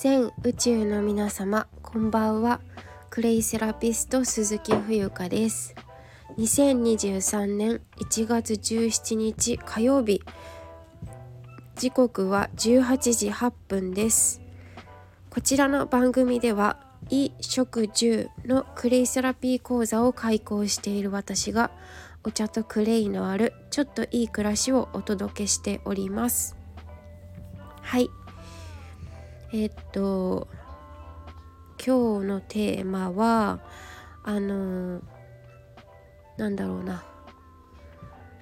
全宇宙の皆様こんばんは。クレイセラピスト鈴木冬香です。2023年1月17日火曜日。時刻は18時8分です。こちらの番組では衣食住のクレイセラピー講座を開講している私がお茶とクレイのあるちょっといい暮らしをお届けしております。はい。えっと今日のテーマはあのなんだろうな。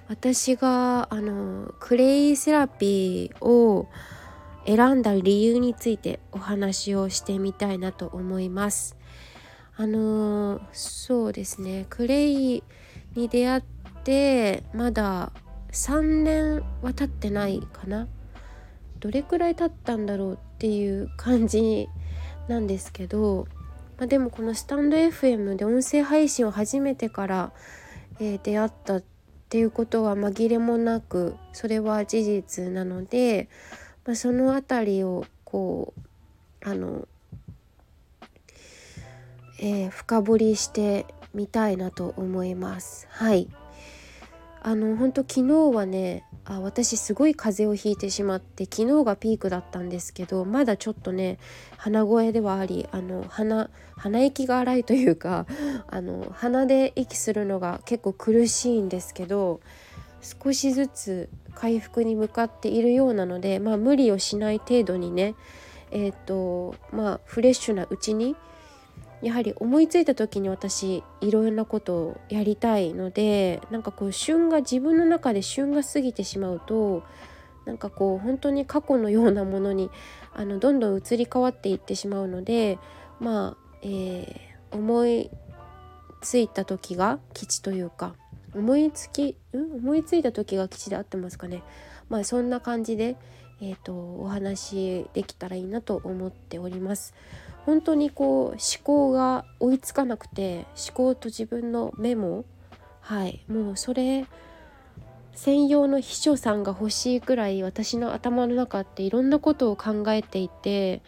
私があのクレイセラピーを選んだ理由についてお話をしてみたいなと思います。あのそうですね。クレイに出会ってまだ3年は経ってないかな。どれくらい経ったんだろうっていう感じなんですけど、まあ、でもこのスタンド FM で音声配信を始めてから、えー、出会ったっていうことは紛れもなくそれは事実なので、まあ、その辺りをこうあの、えー、深掘りしてみたいなと思います。はいあの本当昨日はねあ私すごい風邪をひいてしまって昨日がピークだったんですけどまだちょっとね鼻声ではありあの鼻鼻息が荒いというか あの鼻で息するのが結構苦しいんですけど少しずつ回復に向かっているようなのでまあ無理をしない程度にねえっ、ー、とまあフレッシュなうちにやはり思いついた時に私いろんなことをやりたいのでなんかこう旬が自分の中で旬が過ぎてしまうとなんかこう本当に過去のようなものにあのどんどん移り変わっていってしまうのでまあ、えー、思いついた時が吉というか思いつきん？思いついた時が吉で合ってますかね。まあそんな感じで、えーとお話できたらいいなと思っております。本当にこう思考が追いつかなくて思考と自分のメモはいもうそれ専用の秘書さんが欲しいくらい私の頭の中っていろんなことを考えていて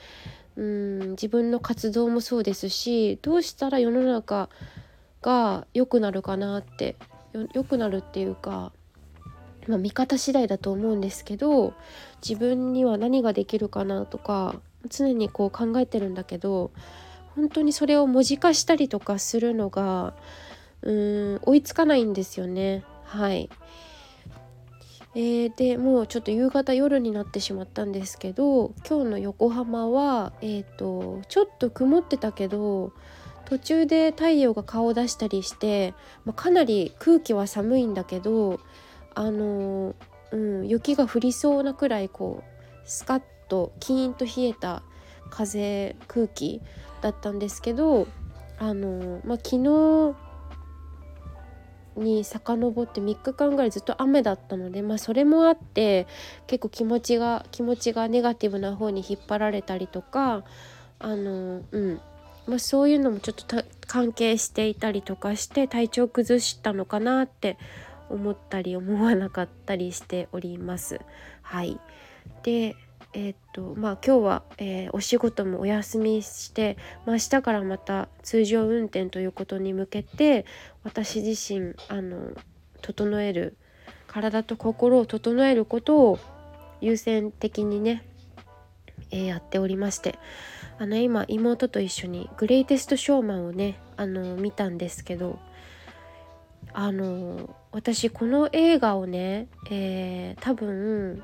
うん自分の活動もそうですしどうしたら世の中が良くなるかなって良くなるっていうか、まあ、見方次第だと思うんですけど自分には何ができるかなとか常にこう考えてるんだけど本当にそれを文字化したりとかするのがうーん追いつかないんですよねはい。えー、でもうちょっと夕方夜になってしまったんですけど今日の横浜は、えーと、ちょっと曇ってたけど途中で太陽が顔を出したりして、まあ、かなり空気は寒いんだけどあのうん、雪が降りそうなくらいこうスカッとキーンと冷えた風空気だったんですけどあの、まあ、昨日に遡って3日間ぐらいずっと雨だったので、まあ、それもあって結構気持ちが気持ちがネガティブな方に引っ張られたりとかあの、うんまあ、そういうのもちょっと関係していたりとかして体調崩したのかなって思ったり思わなかったりしております。はい、でえー、っとまあ今日は、えー、お仕事もお休みして、まあ、明日からまた通常運転ということに向けて私自身あの整える体と心を整えることを優先的にね、えー、やっておりましてあの今妹と一緒に「グレイテスト・ショーマン」をねあの見たんですけどあの私この映画をね、えー、多分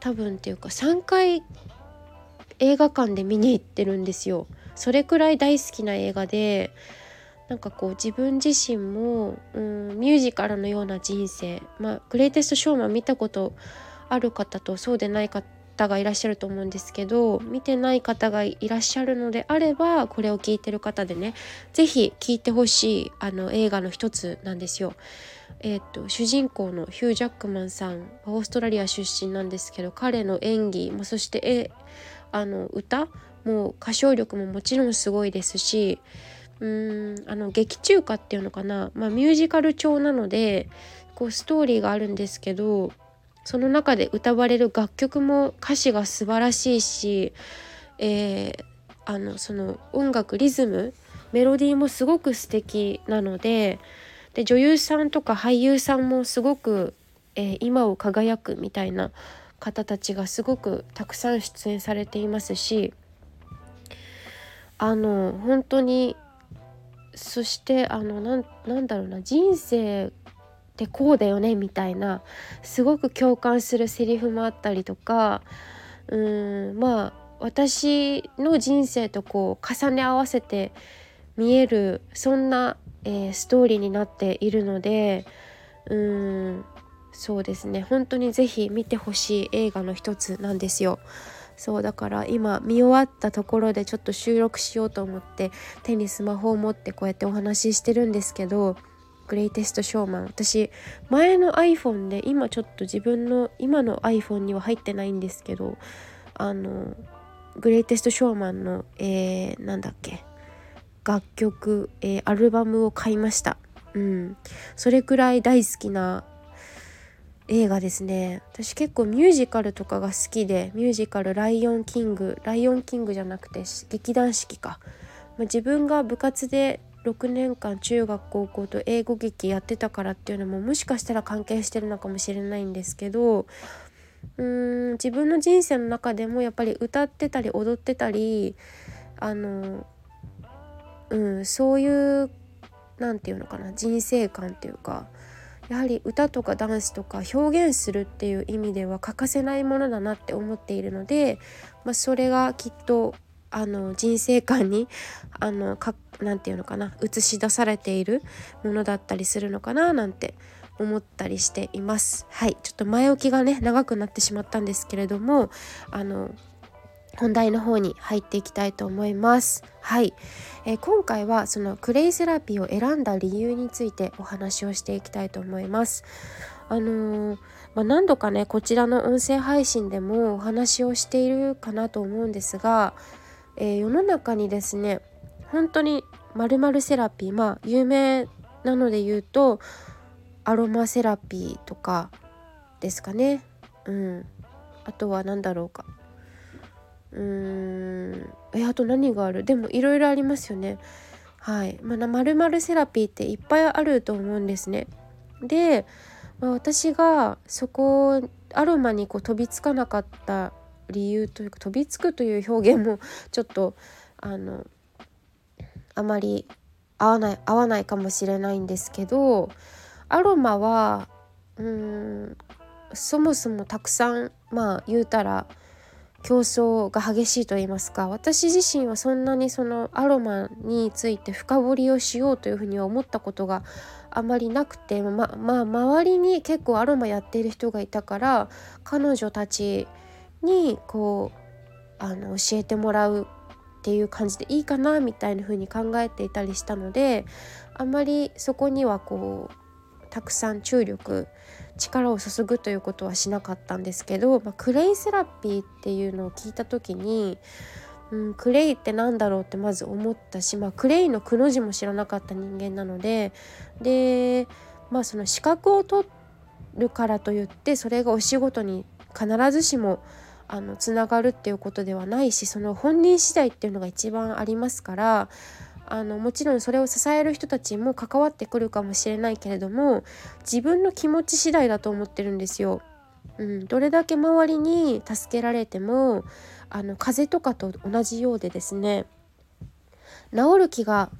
多分っていうか3回映画館で見に行ってるんですよ。それくらい大好きな映画でなんかこう自分自身も、うん、ミュージカルのような人生まあグレイテストショーマン見たことある方とそうでない方方がいらっしゃると思うんですけど見てない方がいらっしゃるのであればこれを聞いてる方でね是非聞いてほしいあの映画の一つなんですよ。えーと、主人公のヒュー・ジャックマンさんオーストラリア出身なんですけど彼の演技、まあ、そしてえあの歌もう歌唱力ももちろんすごいですしうーんあの劇中歌っていうのかな、まあ、ミュージカル調なのでこうストーリーがあるんですけどその中で歌われる楽曲も歌詞が素晴らしいしえー、あのその音楽リズムメロディーもすごく素敵なのでで女優さんとか俳優さんもすごく、えー、今を輝くみたいな方たちがすごくたくさん出演されていますしあの本当にそしてあのなんだろうな人生ってこうだよねみたいなすごく共感するセリフもあったりとかうんまあ私の人生とこう重ね合わせて見えるそんな、えー、ストーリーになっているのでうんそうですね本当に是非見てほしい映画の一つなんですよ。そうだから今見終わったところでちょっと収録しようと思って手にスマホを持ってこうやってお話ししてるんですけどグレイテストショーマン私前の iPhone で今ちょっと自分の今の iPhone には入ってないんですけどあのグレイテストショーマンの、えー、なんだっけ？楽曲、えー、アルバムを買いました。うん、それくらい大好きな映画ですね。私結構ミュージカルとかが好きでミュージカル「ライオンキング」ライオンキングじゃなくて劇団四季か、まあ、自分が部活で6年間中学高校と英語劇やってたからっていうのももしかしたら関係してるのかもしれないんですけどうーん自分の人生の中でもやっぱり歌ってたり踊ってたりあのうんそういう何て言うのかな人生観っていうかやはり歌とかダンスとか表現するっていう意味では欠かせないものだなって思っているので、まあ、それがきっとあの人生観にあのかなんていうのかな映し出されているものだったりするのかななんて思ったりしています。はい。ちょっと前置きがね長くなってしまったんですけれどもあの本題の方に入っていきたいと思います。はい、えー、今回はそのクレイセラピーを選んだ理由についてお話をしていきたいと思います。あのー、まあ、何度かねこちらの音声配信でもお話をしているかなと思うんですが、えー、世の中にですね本当にまるセラピーまあ有名なので言うとアロマセラピーとかですかね。うん。あとは何だろうか。うーん。えあと何がある？でもいろいろありますよね。はい。まあ、まるセラピーっていっぱいあると思うんですね。で、まあ、私がそこアロマにこう飛びつかなかった理由というか飛びつくという表現も ちょっとあのあまり合わない合わないかもしれないんですけどアロマはうーんそもそもたくさんまあ言うたら競争が激しいと言いますか私自身はそんなにそのアロマについて深掘りをしようというふうには思ったことがあまりなくてままあ周りに結構アロマやっている人がいたから彼女たちにこうあの教えてもらうっていう感じでいいかなみたいな風に考えていたりしたのであんまりそこにはこうたくさん注力力を注ぐということはしなかったんですけど、まあ、クレイセラピーっていうのを聞いた時に、うん、クレイって何だろうってまず思ったし、まあ、クレイのくの字も知らなかった人間なのでで、まあ、その資格を取るからといってそれがお仕事に必ずしもあのつながるっていうことではないしその本人次第っていうのが一番ありますからあのもちろんそれを支える人たちも関わってくるかもしれないけれども自分の気持ち次第だと思ってるんですよ。うん、どれだけ周りに助けられてもあの風邪とかと同じようでですね治る気が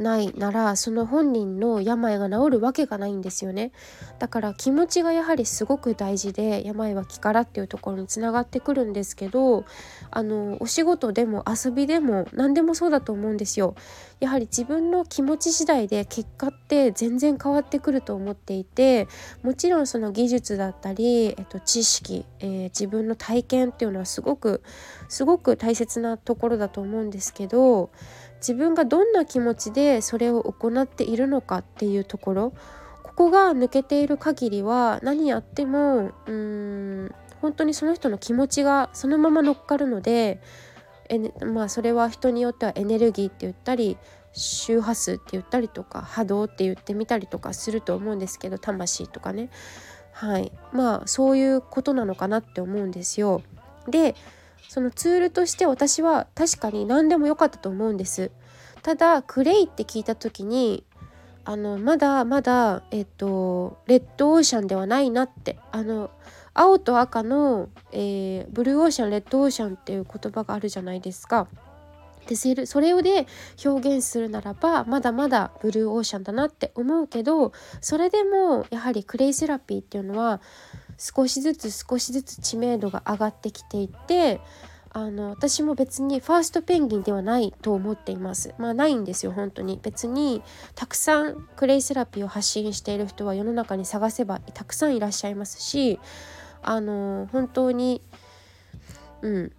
ないならその本人の病が治るわけがないんですよね。だから気持ちがやはりすごく大事で病は気からっていうところにつながってくるんですけどあのお仕事でも遊びでも何でもそうだと思うんですよ。やはり自分の気持ち次第で結果って全然変わってくると思っていてもちろんその技術だったり、えっと、知識、えー、自分の体験っていうのはすごくすごく大切なところだと思うんですけど自分がどんな気持ちでそれを行っているのかっていうところ。ここが抜けている限りは何やってもうーん本当にその人の気持ちがそのまま乗っかるのでえ、まあ、それは人によってはエネルギーって言ったり周波数って言ったりとか波動って言ってみたりとかすると思うんですけど魂とかね。はい。まあそういうことなのかなって思うんですよ。でそのツールとして私は確かに何でもよかったと思うんですただクレイって聞いた時にあのまだまだえっとレッドオーシャンではないなってあの青と赤の、えー、ブルーオーシャンレッドオーシャンっていう言葉があるじゃないですか。でそれをで表現するならばまだまだブルーオーシャンだなって思うけどそれでもやはりクレイセラピーっていうのは少しずつ少しずつ知名度が上がってきていてあの私も別にファーストペンギンではないと思っています。まあないんですよ本当に。別にたくさんクレイセラピーを発信している人は世の中に探せばたくさんいらっしゃいますしあの本当にうん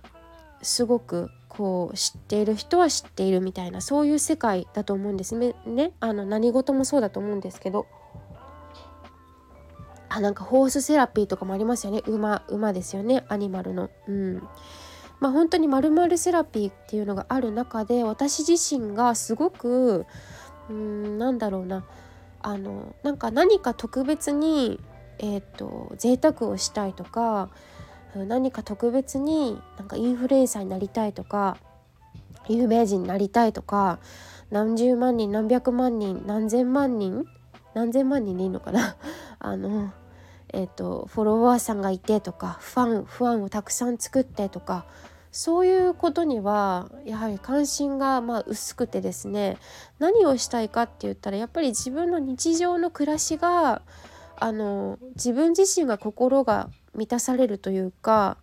すごくこう知っている人は知っているみたいなそういう世界だと思うんです。ねねあの何事もそうだと思うんですけど。あなんかホースセラピーとかもありますよね。馬馬ですよね。アニマルの。うん。まあ、本当にまるセラピーっていうのがある中で私自身がすごくうんなんだろうな。あのなんか何か特別にえっ、ー、と贅沢をしたいとか何か特別になんかインフルエンサーになりたいとか有名人になりたいとか何十万人何百万人何千万人何千万人でいいのかな。あのえーとフォロワーさんがいてとかファンファンをたくさん作ってとかそういうことにはやはり関心がまあ薄くてですね何をしたいかって言ったらやっぱり自分の日常の暮らしがあの自分自身が心が満たされるというか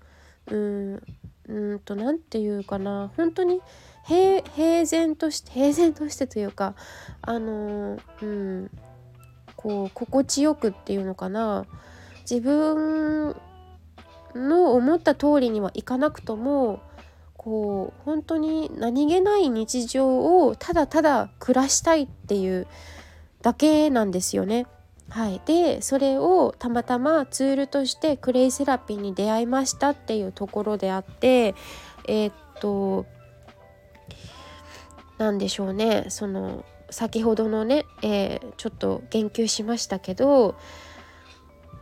うんうんと何て言うかな本当に平平然として平然としてというかあのうんこう心地よくっていうのかな。自分の思った通りにはいかなくともこう本当に何気ない日常をただただ暮らしたいっていうだけなんですよね。はい、でそれをたまたまツールとしてクレイセラピーに出会いましたっていうところであってえー、っと何でしょうねその先ほどのね、えー、ちょっと言及しましたけど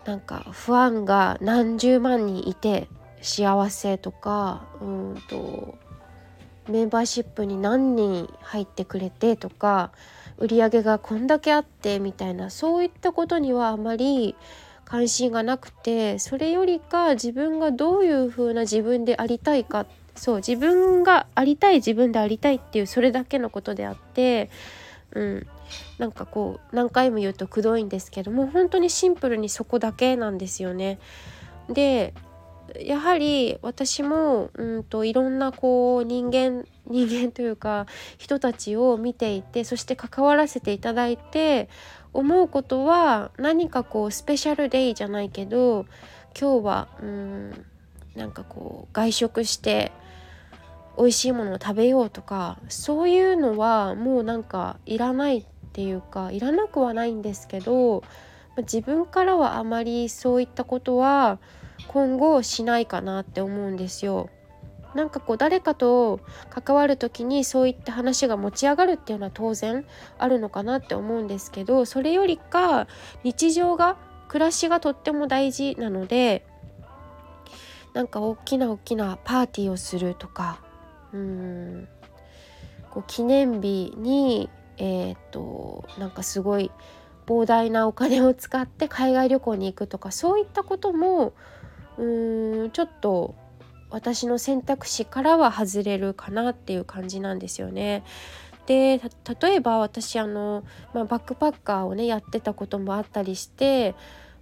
なんかファンが何十万人いて幸せとかうんとメンバーシップに何人入ってくれてとか売り上げがこんだけあってみたいなそういったことにはあまり関心がなくてそれよりか自分がどういう風な自分でありたいかそう自分がありたい自分でありたいっていうそれだけのことであってうん。なんかこう何回も言うとくどいんですけども本当にシンプルにそこだけなんですよね。でやはり私もうんといろんなこう人間人間というか人たちを見ていてそして関わらせていただいて思うことは何かこうスペシャルデイじゃないけど今日はうんなんかこう外食して美味しいものを食べようとかそういうのはもうなんかいらないっていうかいらなくはないんですけど自分からはあまりそういったことは今後しないかなって思うんですよ。なんかこう誰かと関わる時にそういった話が持ち上がるっていうのは当然あるのかなって思うんですけどそれよりか日常が暮らしがとっても大事なのでなんか大きな大きなパーティーをするとかうんこう記念日にえっ、となんかすごい膨大なお金を使って海外旅行に行くとかそういったこともうーんちょっと私の選択肢からは外れるかなっていう感じなんですよね。で例えば私あの、まあ、バックパッカーをねやってたこともあったりして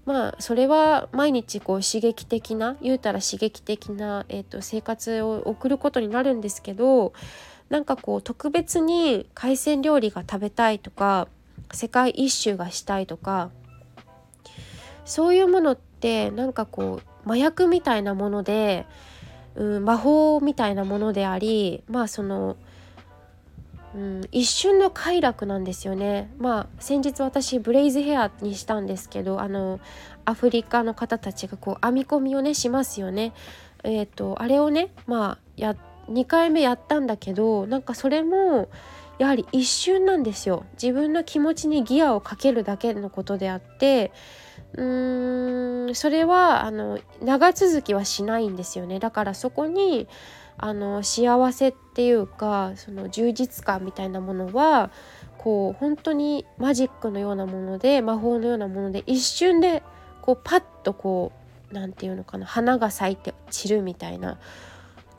まあそれは毎日こう刺激的な言うたら刺激的な、えーと、生活を送ることになるんですけどなんかこう特別に海鮮料理が食べたいとか世界一周がしたいとかそういうものってなんかこう麻薬みたいなもので、うん、魔法みたいなものでありまあその、うん、一瞬の快楽なんですよね。まあ先日私ブレイズヘアにしたんですけどあのアフリカの方たちがこう編み込みをねしますよね。えーと、あれをねまあや2回目やったんだけどなんかそれもやはり一瞬なんですよ。自分の気持ちにギアをかけるだけのことであってうーんそれはあの長続きはしないんですよね。だからそこにあの幸せっていうかその充実感みたいなものはこう本当にマジックのようなもので魔法のようなもので一瞬でこうパッとこう何て言うのかな花が咲いて散るみたいな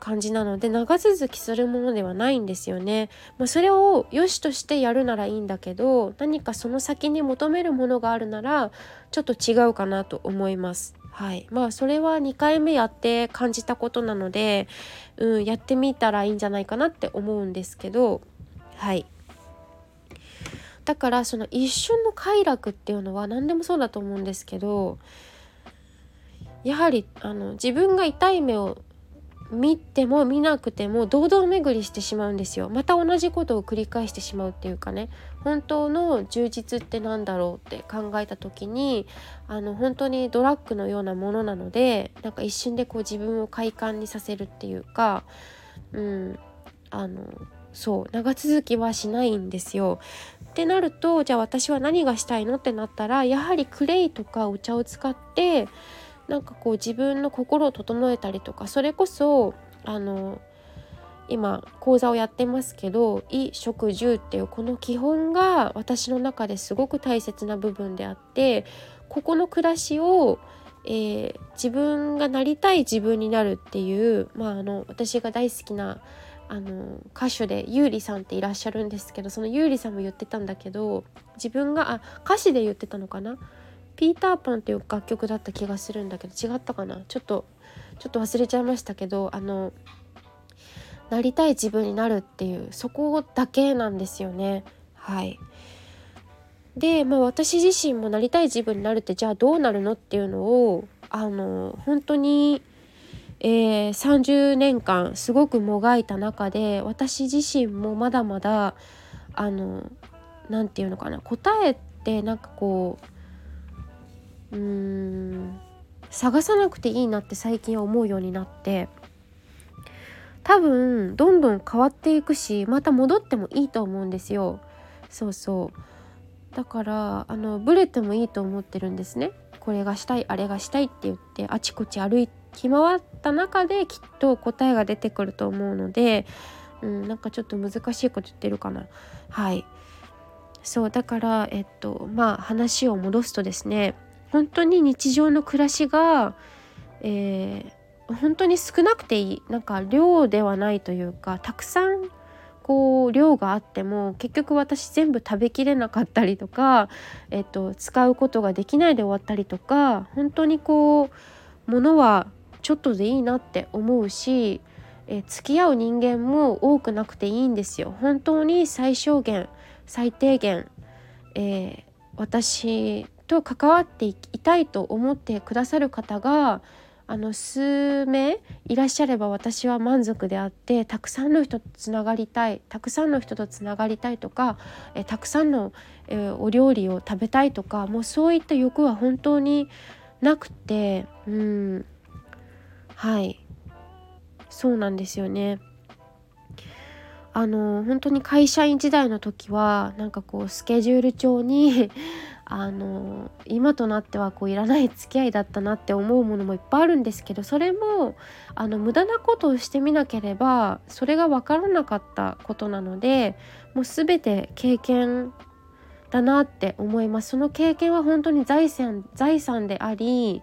感じなので長続きするものではないんですよね。まあ、それを良しとしてやるならいいんだけど何かその先に求めるものがあるならちょっと違うかなと思います。はい、まあそれは2回目やって感じたことなので、うん、やってみたらいいんじゃないかなって思うんですけどはいだからその一瞬の快楽っていうのは何でもそうだと思うんですけどやはりあの自分が痛い目を見ても見なくても堂々巡りしてしまうんですよまた同じことを繰り返してしまうっていうかね本当の充実って何だろうって考えた時にあの本当にドラッグのようなものなのでなんか一瞬でこう自分を快感にさせるっていうかうんあのそう長続きはしないんですよ。ってなるとじゃあ私は何がしたいのってなったらやはりクレイとかお茶を使ってなんかこう自分の心を整えたりとかそれこそあの今講座をやってますけど衣食住っていうこの基本が私の中ですごく大切な部分であってここの暮らしを、えー、自分がなりたい自分になるっていう、まあ、あの私が大好きなあの歌手で優里さんっていらっしゃるんですけどその優里さんも言ってたんだけど自分があ歌詞で言ってたのかな？ピーターパンっていう楽曲だった気がするんだけど違ったかな？ちょっとちょっと忘れちゃいましたけどあのなりたい自分になるっていうそこだけなんですよね。はい。で、まあ、私自身もなりたい自分になるってじゃあどうなるのっていうのをあの本当に、えー、30年間すごくもがいた中で私自身もまだまだあの何て言うのかな答えってなんかこううーん。探さなくていいなって最近は思うようになって。多分どんどん変わっていくしまた戻ってもいいと思うんですよ。そうそう。だからあのブレてもいいと思ってるんですね。これがしたいあれがしたいって言ってあちこち歩き回った中できっと答えが出てくると思うので、うん、なんかちょっと難しいこと言ってるかな。はい。そうだからえっとまあ話を戻すとですね。本当に日常の暮らしが、えー、本当に少なくていいなんか量ではないというかたくさんこう量があっても結局私全部食べきれなかったりとか、えっと、使うことができないで終わったりとか本当にこう物はちょっとでいいなって思うし、え付き合う人間も多くなくていいんですよ。本当に最小限最低限、えー、私と関わっていたいと思ってくださる方があの数名いらっしゃれば私は満足であってたくさんの人とつながりたいたくさんの人とつながりたいとかえたくさんの、えお料理を食べたいとかもうそういった欲は本当になくてうんはいそうなんですよね。あの本当に会社員時代の時はなんかこうスケジュール帳にあの今となってはこういらない付き合いだったなって思うものもいっぱいあるんですけどそれもあの無駄なことをしてみなければそれが分からなかったことなのでもう全て経験だなって思います。その経験は本当に財産財産であり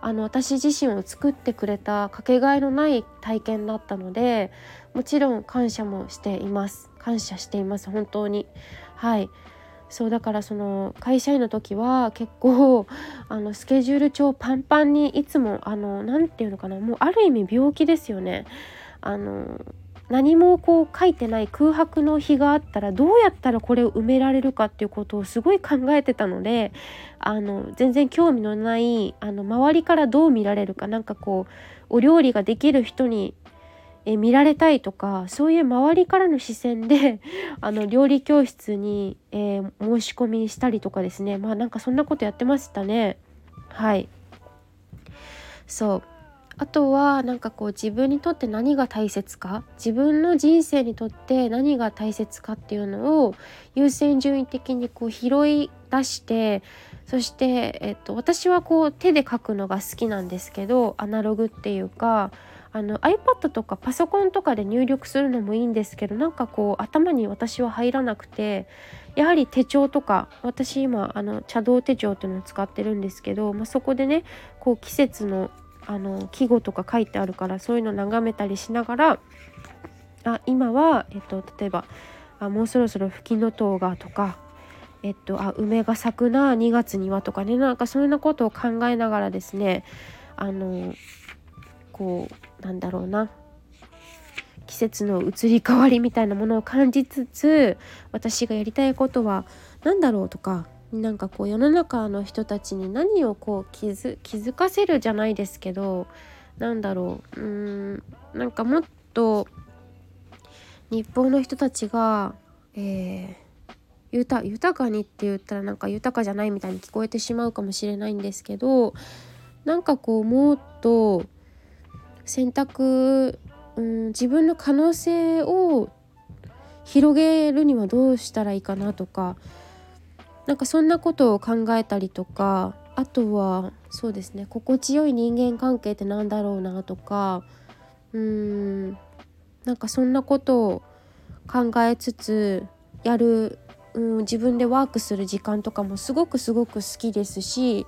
あの私自身を作ってくれたかけがえのない体験だったのでもちろん感謝もしています。感謝しています。本当に。はい。そうだからその会社員の時は結構 あのスケジュール帳パンパンにいつもあの何て言うのかなもうある意味病気ですよね。あの何もこう書いてない空白の日があったらどうやったらこれを埋められるかっていうことをすごい考えてたのであの全然興味のないあの周りからどう見られるかなんかこうお料理ができる人にえ見られたいとかそういう周りからの視線で あの料理教室に、えー、申し込みしたりとかですね。まあなんかそんなことやってましたね。はい。そう。あとはなんかこう自分にとって何が大切か自分の人生にとって何が大切かっていうのを優先順位的にこう拾い出してそして、えっと、私はこう手で書くのが好きなんですけどアナログっていうかあの iPad とかパソコンとかで入力するのもいいんですけどなんかこう頭に私は入らなくてやはり手帳とか私今あの茶道手帳っていうのを使ってるんですけど、まあ、そこでねこう季節のあの季語とか書いてあるからそういうの眺めたりしながらあ今は、えっと、例えばあもうそろそろフキノトウがとかえっと、あ梅が咲くな2月にはとかねなんかそんなことを考えながらですねあのこうなんだろうな。季節の移り変わりみたいなものを感じつつ私がやりたいことは何だろうとかなんかこう世の中の人たちに何をこう気づ気づかせるじゃないですけどなんだろううーんなんかもっと日本の人たちが、えー豊豊かにって言ったらなんか豊かじゃないみたいに聞こえてしまうかもしれないんですけどなんかこうもっと選択、うん、自分の可能性を広げるにはどうしたらいいかなとかなんかそんなことを考えたりとかあとはそうですね心地よい人間関係ってなんだろうなとかうんなんかそんなことを考えつつやるうん、自分でワークする時間とかもすごくすごく好きですし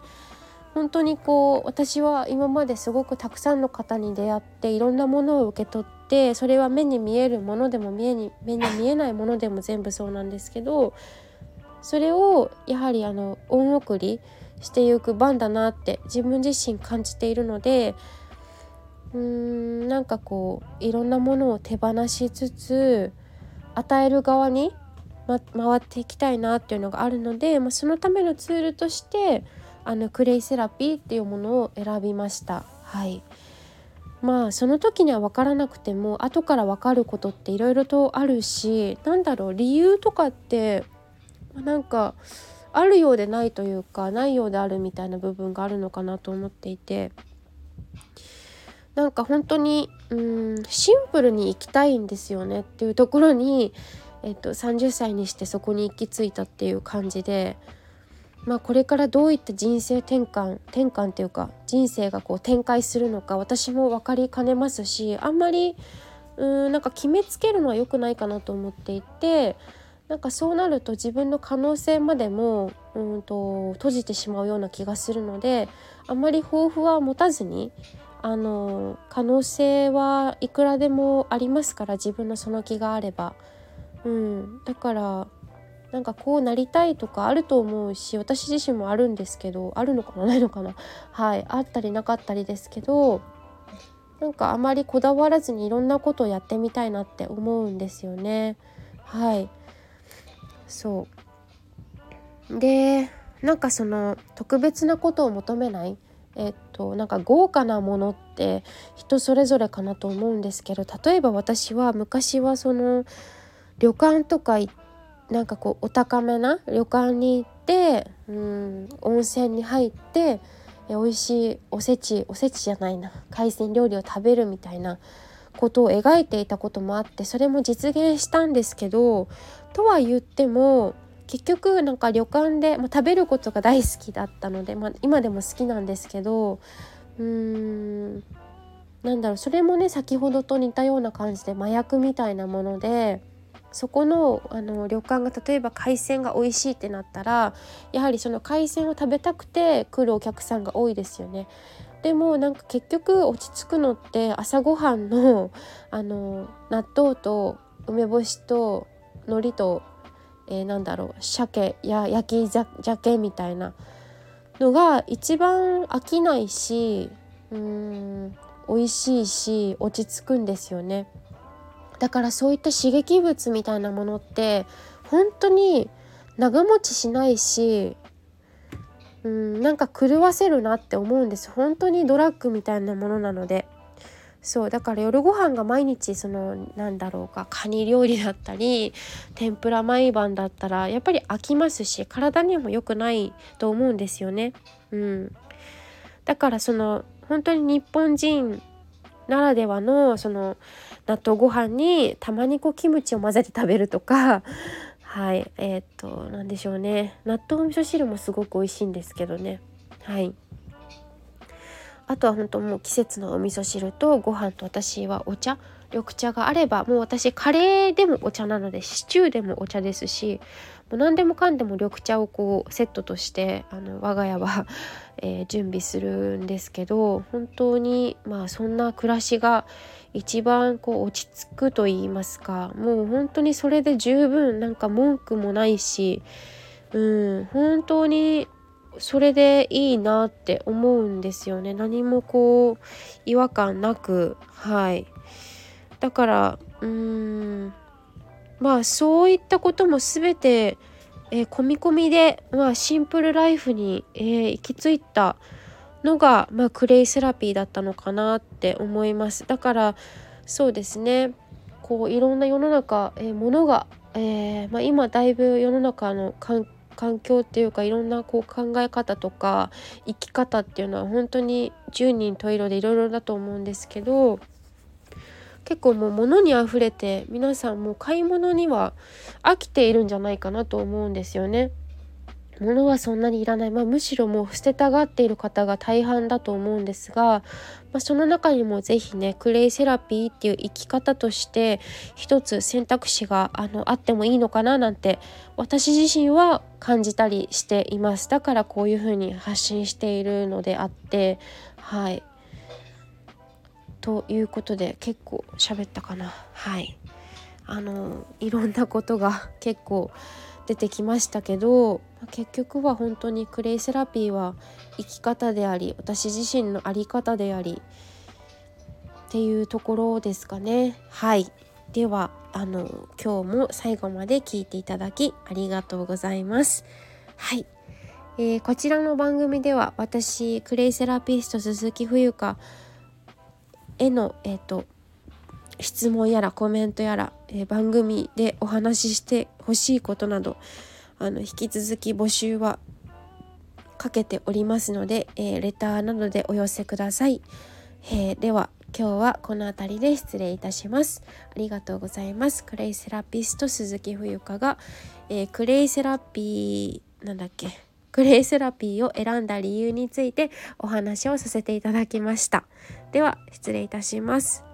本当にこう私は今まですごくたくさんの方に出会っていろんなものを受け取ってそれは目に見えるものでも目に目に見えないものでも全部そうなんですけどそれをやはりあの恩送りしていく番だなって自分自身感じているのでうーんなんかこういろんなものを手放しつつ与える側にま、回っていきたいなっていうのがあるので、まあ、そのためのツールとしてあのクレイセラピーっていうものを選びました。はい。まあその時には分からなくても後から分かることっていろいろとあるしなんだろう理由とかってなんかあるようでないというかないようであるみたいな部分があるのかなと思っていて。なんか本当にうんシンプルに生きたいんですよねっていうところにえっと、30歳にしてそこに行き着いたっていう感じで、まあ、これからどういった人生転換転換っていうか人生がこう展開するのか私も分かりかねますしあんまりうんなんか決めつけるのは良くないかなと思っていてなんかそうなると自分の可能性までもうんと閉じてしまうような気がするのであんまり抱負は持たずにあの可能性はいくらでもありますから自分のその気があれば。うん、だからなんかこうなりたいとかあると思うし私自身もあるんですけどあるのかなないのかな。はいあったりなかったりですけどなんかあまりこだわらずにいろんなことをやってみたいなって思うんですよね。はい。そう。でなんかその特別なことを求めない？えっとなんか豪華なものって人それぞれかなと思うんですけど例えば私は昔はその旅館とか行っなんかこうお高めな旅館に行ってうん温泉に入って美味しいおせちおせちじゃないな海鮮料理を食べるみたいなことを描いていたこともあってそれも実現したんですけどとは言っても結局なんか旅館で、まあ、食べることが大好きだったので、まあ、今でも好きなんですけどうーんなんだろうそれもね先ほどと似たような感じで麻薬みたいなもので。そこのあの旅館が例えば海鮮が美味しいってなったらやはりその海鮮を食べたくて来るお客さんが多いですよね。でもなんか結局落ち着くのって朝ごはんの あの納豆と梅干しと海苔と、えー、なんだろう鮭や焼き鮭みたいなのが一番飽きないしうーん美味しいし落ち着くんですよね。だからそういった刺激物みたいなものって本当に長持ちしないしうんなんか狂わせるなって思うんです。本当にドラッグみたいなものなので。そうだから夜ご飯が毎日そのなんだろうかカニ料理だったり天ぷら毎晩だったらやっぱり飽きますし体にも良くないと思うんですよね。うん、だからその本当に日本人ならではのその納豆ご飯にたまにこうキムチを混ぜて食べるとか。はい。えー、っと何でしょうね。納豆味噌汁もすごく美味しいんですけどね。はい。あとは本当もう季節のお味噌汁とご飯と私はお茶。緑茶があればもう私カレーでもお茶なのでシチューでもお茶ですしもう何でもかんでも緑茶をこうセットとしてあの我が家は えー、準備するんですけど本当にまあそんな暮らしが一番こう落ち着くと言いますかもう本当にそれで十分なんか文句もないしうん本当にそれでいいなって思うんですよね。何もこう違和感なくはい。だからうーん。まあそういったことも全て、えー、込み込みで、まあ、シンプルライフに、えー、行き着いたのが、まあ、クレイセラピーだったのかなって思います。だからそうですね。こういろんな世の中、えー、ものが、えーまあ、今だいぶ世の中の環境っていうかいろんなこう考え方とか生き方っていうのは本当に十人十色でいろいろだと思うんですけど結構もう物にあふれて皆さんもう買い物には飽きているんじゃないかなと思うんですよね。物はそんなにいらない、まあ、むしろもう捨てたがっている方が大半だと思うんですが、まあ、その中にも是非ねクレイセラピーっていう生き方として一つ選択肢があのあってもいいのかななんて私自身は感じたりしています。だからこういうふうに発信しているのであってはい。ということで結構喋ったかな。はい。あのいろんなことが 結構出てきましたけど結局は本当にクレイセラピーは生き方であり私自身の在り方でありっていうところですかね。はい。ではあの今日も最後まで聞いていただきありがとうございます。はい、えー、こちらの番組では私クレイセラピスト鈴木冬香への、えーと、質問やらコメントやら、えー、番組でお話ししてほしいことなどあの引き続き募集はかけておりますので、えー、レターなどでお寄せください、えー、では今日はこの辺りで失礼いたします。ありがとうございます。クレイセラピスト鈴木冬香が、えー、クレイセラピーなんだっけ？クレイセラピーを選んだ理由についてお話をさせていただきました。では失礼いたします。